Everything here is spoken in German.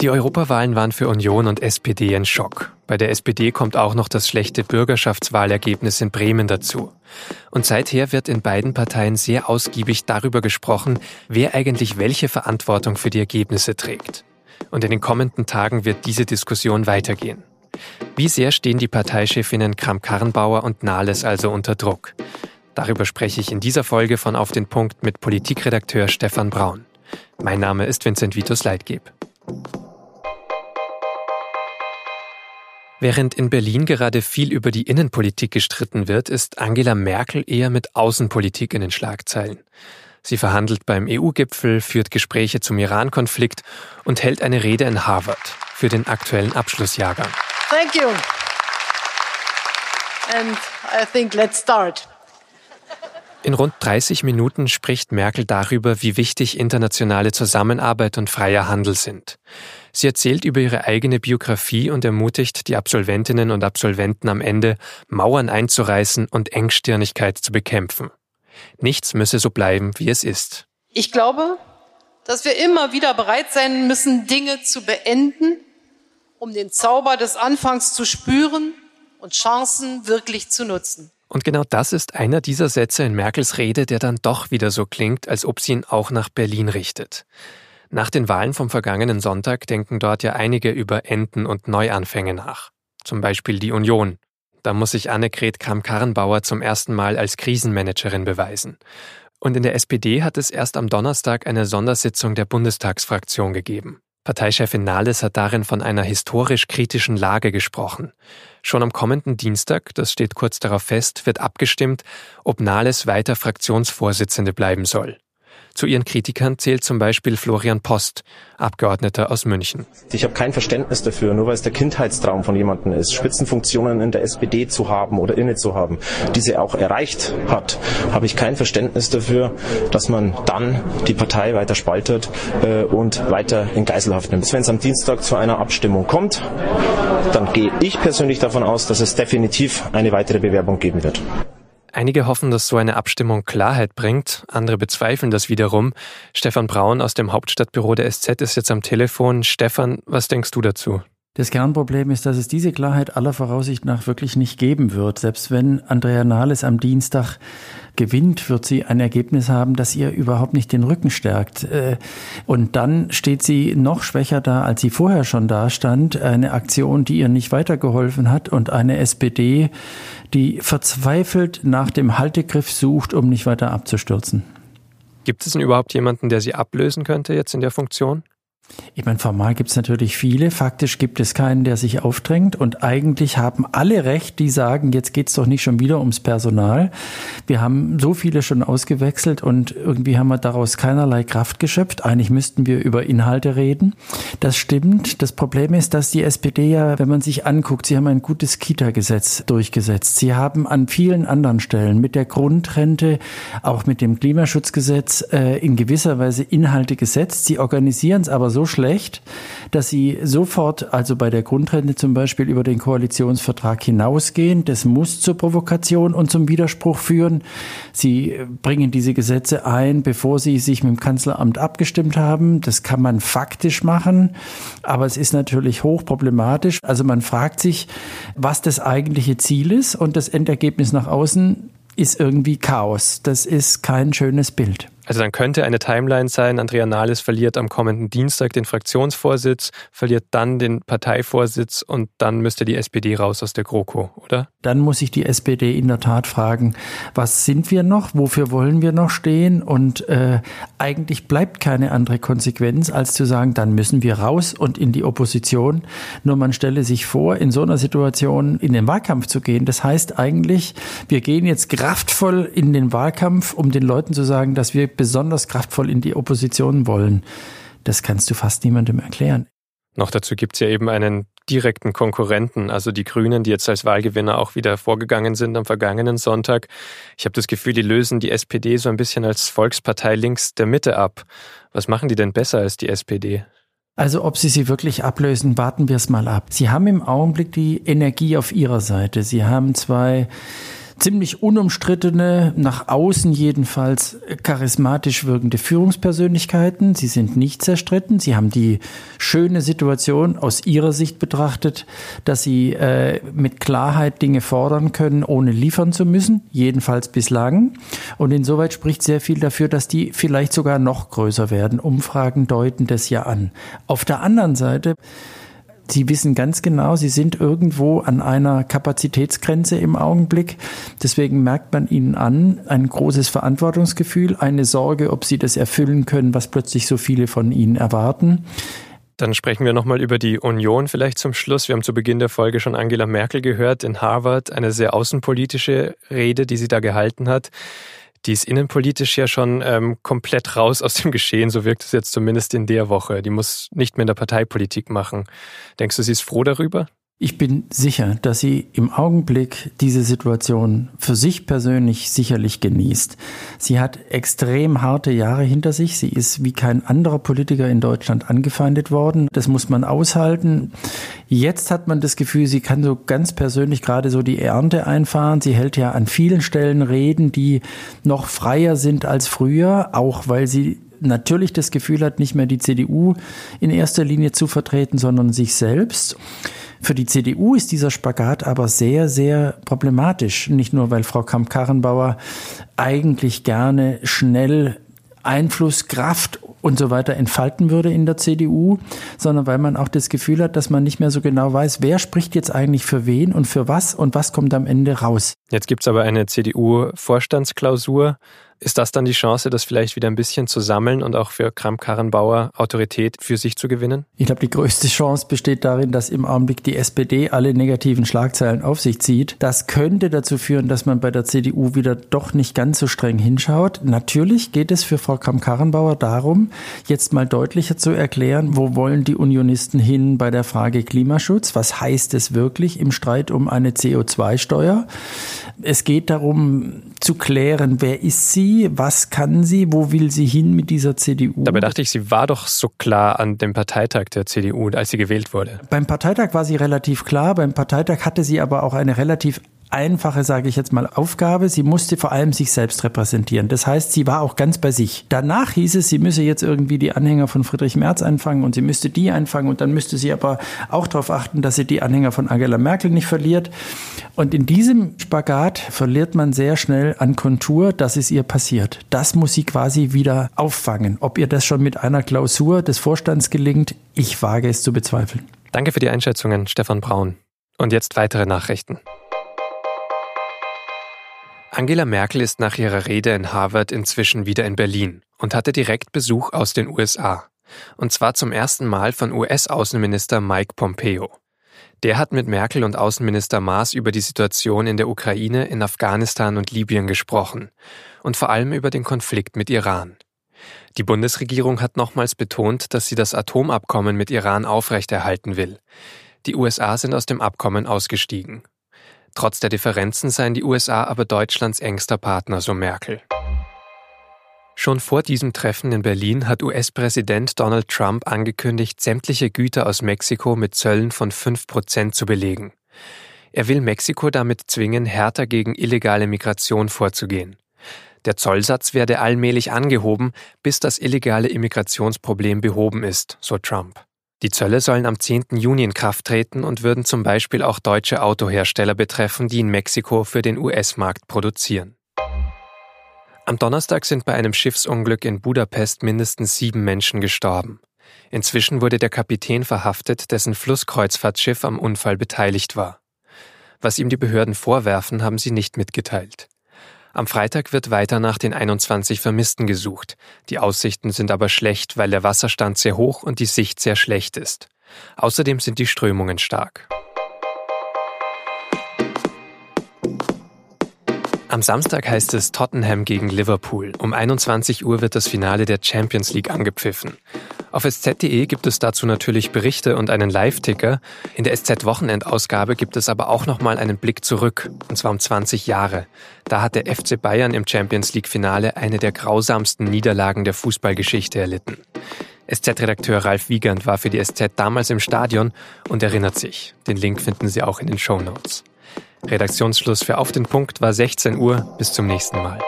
Die Europawahlen waren für Union und SPD ein Schock. Bei der SPD kommt auch noch das schlechte Bürgerschaftswahlergebnis in Bremen dazu. Und seither wird in beiden Parteien sehr ausgiebig darüber gesprochen, wer eigentlich welche Verantwortung für die Ergebnisse trägt. Und in den kommenden Tagen wird diese Diskussion weitergehen. Wie sehr stehen die Parteichefinnen Kram-Karrenbauer und Nahles also unter Druck? Darüber spreche ich in dieser Folge von Auf den Punkt mit Politikredakteur Stefan Braun. Mein Name ist Vincent Vitus Leitgeb. Während in Berlin gerade viel über die Innenpolitik gestritten wird, ist Angela Merkel eher mit Außenpolitik in den Schlagzeilen. Sie verhandelt beim EU-Gipfel, führt Gespräche zum Iran-Konflikt und hält eine Rede in Harvard für den aktuellen Abschlussjahrgang. Thank you. And I think let's start. In rund 30 Minuten spricht Merkel darüber, wie wichtig internationale Zusammenarbeit und freier Handel sind. Sie erzählt über ihre eigene Biografie und ermutigt die Absolventinnen und Absolventen am Ende, Mauern einzureißen und Engstirnigkeit zu bekämpfen. Nichts müsse so bleiben, wie es ist. Ich glaube, dass wir immer wieder bereit sein müssen, Dinge zu beenden, um den Zauber des Anfangs zu spüren und Chancen wirklich zu nutzen. Und genau das ist einer dieser Sätze in Merkels Rede, der dann doch wieder so klingt, als ob sie ihn auch nach Berlin richtet. Nach den Wahlen vom vergangenen Sonntag denken dort ja einige über Enden und Neuanfänge nach. Zum Beispiel die Union. Da muss sich Annegret Kramp-Karrenbauer zum ersten Mal als Krisenmanagerin beweisen. Und in der SPD hat es erst am Donnerstag eine Sondersitzung der Bundestagsfraktion gegeben. Parteichefin Nahles hat darin von einer historisch kritischen Lage gesprochen. Schon am kommenden Dienstag, das steht kurz darauf fest, wird abgestimmt, ob Nahles weiter Fraktionsvorsitzende bleiben soll. Zu ihren Kritikern zählt zum Beispiel Florian Post, Abgeordneter aus München. Ich habe kein Verständnis dafür, nur weil es der Kindheitstraum von jemandem ist, Spitzenfunktionen in der SPD zu haben oder inne zu haben, diese auch erreicht hat, habe ich kein Verständnis dafür, dass man dann die Partei weiter spaltet äh, und weiter in Geiselhaft nimmt. Wenn es am Dienstag zu einer Abstimmung kommt, dann gehe ich persönlich davon aus, dass es definitiv eine weitere Bewerbung geben wird. Einige hoffen, dass so eine Abstimmung Klarheit bringt, andere bezweifeln das wiederum. Stefan Braun aus dem Hauptstadtbüro der SZ ist jetzt am Telefon. Stefan, was denkst du dazu? Das Kernproblem ist, dass es diese Klarheit aller Voraussicht nach wirklich nicht geben wird. Selbst wenn Andrea Nahles am Dienstag gewinnt, wird sie ein Ergebnis haben, das ihr überhaupt nicht den Rücken stärkt. Äh, und dann steht sie noch schwächer da, als sie vorher schon da stand. Eine Aktion, die ihr nicht weitergeholfen hat und eine SPD, die verzweifelt nach dem Haltegriff sucht, um nicht weiter abzustürzen. Gibt es denn überhaupt jemanden, der sie ablösen könnte jetzt in der Funktion? Ich meine, formal gibt es natürlich viele. Faktisch gibt es keinen, der sich aufdrängt. Und eigentlich haben alle recht, die sagen, jetzt geht's doch nicht schon wieder ums Personal. Wir haben so viele schon ausgewechselt und irgendwie haben wir daraus keinerlei Kraft geschöpft. Eigentlich müssten wir über Inhalte reden. Das stimmt. Das Problem ist, dass die SPD ja, wenn man sich anguckt, sie haben ein gutes Kita-Gesetz durchgesetzt. Sie haben an vielen anderen Stellen mit der Grundrente, auch mit dem Klimaschutzgesetz äh, in gewisser Weise Inhalte gesetzt. Sie organisieren es aber so so schlecht, dass sie sofort, also bei der Grundrente zum Beispiel, über den Koalitionsvertrag hinausgehen. Das muss zur Provokation und zum Widerspruch führen. Sie bringen diese Gesetze ein, bevor sie sich mit dem Kanzleramt abgestimmt haben. Das kann man faktisch machen, aber es ist natürlich hochproblematisch. Also man fragt sich, was das eigentliche Ziel ist und das Endergebnis nach außen ist irgendwie Chaos. Das ist kein schönes Bild. Also dann könnte eine Timeline sein, Andrea Nahles verliert am kommenden Dienstag den Fraktionsvorsitz, verliert dann den Parteivorsitz und dann müsste die SPD raus aus der GroKo, oder? Dann muss sich die SPD in der Tat fragen, was sind wir noch, wofür wollen wir noch stehen? Und äh, eigentlich bleibt keine andere Konsequenz, als zu sagen, dann müssen wir raus und in die Opposition. Nur man stelle sich vor, in so einer Situation in den Wahlkampf zu gehen. Das heißt eigentlich, wir gehen jetzt kraftvoll in den Wahlkampf, um den Leuten zu sagen, dass wir besonders kraftvoll in die Opposition wollen, das kannst du fast niemandem erklären. Noch dazu gibt es ja eben einen direkten Konkurrenten, also die Grünen, die jetzt als Wahlgewinner auch wieder vorgegangen sind am vergangenen Sonntag. Ich habe das Gefühl, die lösen die SPD so ein bisschen als Volkspartei links der Mitte ab. Was machen die denn besser als die SPD? Also ob sie sie wirklich ablösen, warten wir es mal ab. Sie haben im Augenblick die Energie auf ihrer Seite. Sie haben zwei ziemlich unumstrittene, nach außen jedenfalls charismatisch wirkende Führungspersönlichkeiten. Sie sind nicht zerstritten. Sie haben die schöne Situation aus ihrer Sicht betrachtet, dass sie äh, mit Klarheit Dinge fordern können, ohne liefern zu müssen, jedenfalls bislang. Und insoweit spricht sehr viel dafür, dass die vielleicht sogar noch größer werden. Umfragen deuten das ja an. Auf der anderen Seite Sie wissen ganz genau, Sie sind irgendwo an einer Kapazitätsgrenze im Augenblick. Deswegen merkt man Ihnen an ein großes Verantwortungsgefühl, eine Sorge, ob Sie das erfüllen können, was plötzlich so viele von Ihnen erwarten. Dann sprechen wir nochmal über die Union vielleicht zum Schluss. Wir haben zu Beginn der Folge schon Angela Merkel gehört in Harvard, eine sehr außenpolitische Rede, die sie da gehalten hat. Die ist innenpolitisch ja schon ähm, komplett raus aus dem Geschehen, so wirkt es jetzt zumindest in der Woche. Die muss nicht mehr in der Parteipolitik machen. Denkst du, sie ist froh darüber? Ich bin sicher, dass sie im Augenblick diese Situation für sich persönlich sicherlich genießt. Sie hat extrem harte Jahre hinter sich. Sie ist wie kein anderer Politiker in Deutschland angefeindet worden. Das muss man aushalten. Jetzt hat man das Gefühl, sie kann so ganz persönlich gerade so die Ernte einfahren. Sie hält ja an vielen Stellen Reden, die noch freier sind als früher, auch weil sie natürlich das Gefühl hat, nicht mehr die CDU in erster Linie zu vertreten, sondern sich selbst. Für die CDU ist dieser Spagat aber sehr, sehr problematisch. Nicht nur, weil Frau Kamp-Karrenbauer eigentlich gerne schnell Einfluss, Kraft und so weiter entfalten würde in der CDU, sondern weil man auch das Gefühl hat, dass man nicht mehr so genau weiß, wer spricht jetzt eigentlich für wen und für was und was kommt am Ende raus. Jetzt gibt es aber eine CDU-Vorstandsklausur. Ist das dann die Chance, das vielleicht wieder ein bisschen zu sammeln und auch für Kramp-Karrenbauer Autorität für sich zu gewinnen? Ich glaube, die größte Chance besteht darin, dass im Augenblick die SPD alle negativen Schlagzeilen auf sich zieht. Das könnte dazu führen, dass man bei der CDU wieder doch nicht ganz so streng hinschaut. Natürlich geht es für Frau Kramp-Karrenbauer darum, jetzt mal deutlicher zu erklären, wo wollen die Unionisten hin bei der Frage Klimaschutz? Was heißt es wirklich im Streit um eine CO2-Steuer? Es geht darum zu klären, wer ist sie? Was kann sie? Wo will sie hin mit dieser CDU? Dabei dachte ich, sie war doch so klar an dem Parteitag der CDU, als sie gewählt wurde. Beim Parteitag war sie relativ klar. Beim Parteitag hatte sie aber auch eine relativ einfache, sage ich jetzt mal, Aufgabe. Sie musste vor allem sich selbst repräsentieren. Das heißt, sie war auch ganz bei sich. Danach hieß es, sie müsse jetzt irgendwie die Anhänger von Friedrich Merz einfangen und sie müsste die einfangen und dann müsste sie aber auch darauf achten, dass sie die Anhänger von Angela Merkel nicht verliert. Und in diesem Spagat verliert man sehr schnell an Kontur, dass es ihr passiert. Das muss sie quasi wieder auffangen. Ob ihr das schon mit einer Klausur des Vorstands gelingt, ich wage es zu bezweifeln. Danke für die Einschätzungen, Stefan Braun. Und jetzt weitere Nachrichten. Angela Merkel ist nach ihrer Rede in Harvard inzwischen wieder in Berlin und hatte direkt Besuch aus den USA. Und zwar zum ersten Mal von US-Außenminister Mike Pompeo. Der hat mit Merkel und Außenminister Maas über die Situation in der Ukraine, in Afghanistan und Libyen gesprochen und vor allem über den Konflikt mit Iran. Die Bundesregierung hat nochmals betont, dass sie das Atomabkommen mit Iran aufrechterhalten will. Die USA sind aus dem Abkommen ausgestiegen. Trotz der Differenzen seien die USA aber Deutschlands engster Partner, so Merkel. Schon vor diesem Treffen in Berlin hat US-Präsident Donald Trump angekündigt, sämtliche Güter aus Mexiko mit Zöllen von 5 Prozent zu belegen. Er will Mexiko damit zwingen, härter gegen illegale Migration vorzugehen. Der Zollsatz werde allmählich angehoben, bis das illegale Immigrationsproblem behoben ist, so Trump. Die Zölle sollen am 10. Juni in Kraft treten und würden zum Beispiel auch deutsche Autohersteller betreffen, die in Mexiko für den US-Markt produzieren. Am Donnerstag sind bei einem Schiffsunglück in Budapest mindestens sieben Menschen gestorben. Inzwischen wurde der Kapitän verhaftet, dessen Flusskreuzfahrtschiff am Unfall beteiligt war. Was ihm die Behörden vorwerfen, haben sie nicht mitgeteilt. Am Freitag wird weiter nach den 21 Vermissten gesucht. Die Aussichten sind aber schlecht, weil der Wasserstand sehr hoch und die Sicht sehr schlecht ist. Außerdem sind die Strömungen stark. Am Samstag heißt es Tottenham gegen Liverpool. Um 21 Uhr wird das Finale der Champions League angepfiffen. Auf sz.de gibt es dazu natürlich Berichte und einen Live-Ticker. In der SZ-Wochenendausgabe gibt es aber auch nochmal einen Blick zurück, und zwar um 20 Jahre. Da hat der FC Bayern im Champions League-Finale eine der grausamsten Niederlagen der Fußballgeschichte erlitten. SZ-Redakteur Ralf Wiegand war für die SZ damals im Stadion und erinnert sich. Den Link finden Sie auch in den Show Notes. Redaktionsschluss für Auf den Punkt war 16 Uhr. Bis zum nächsten Mal.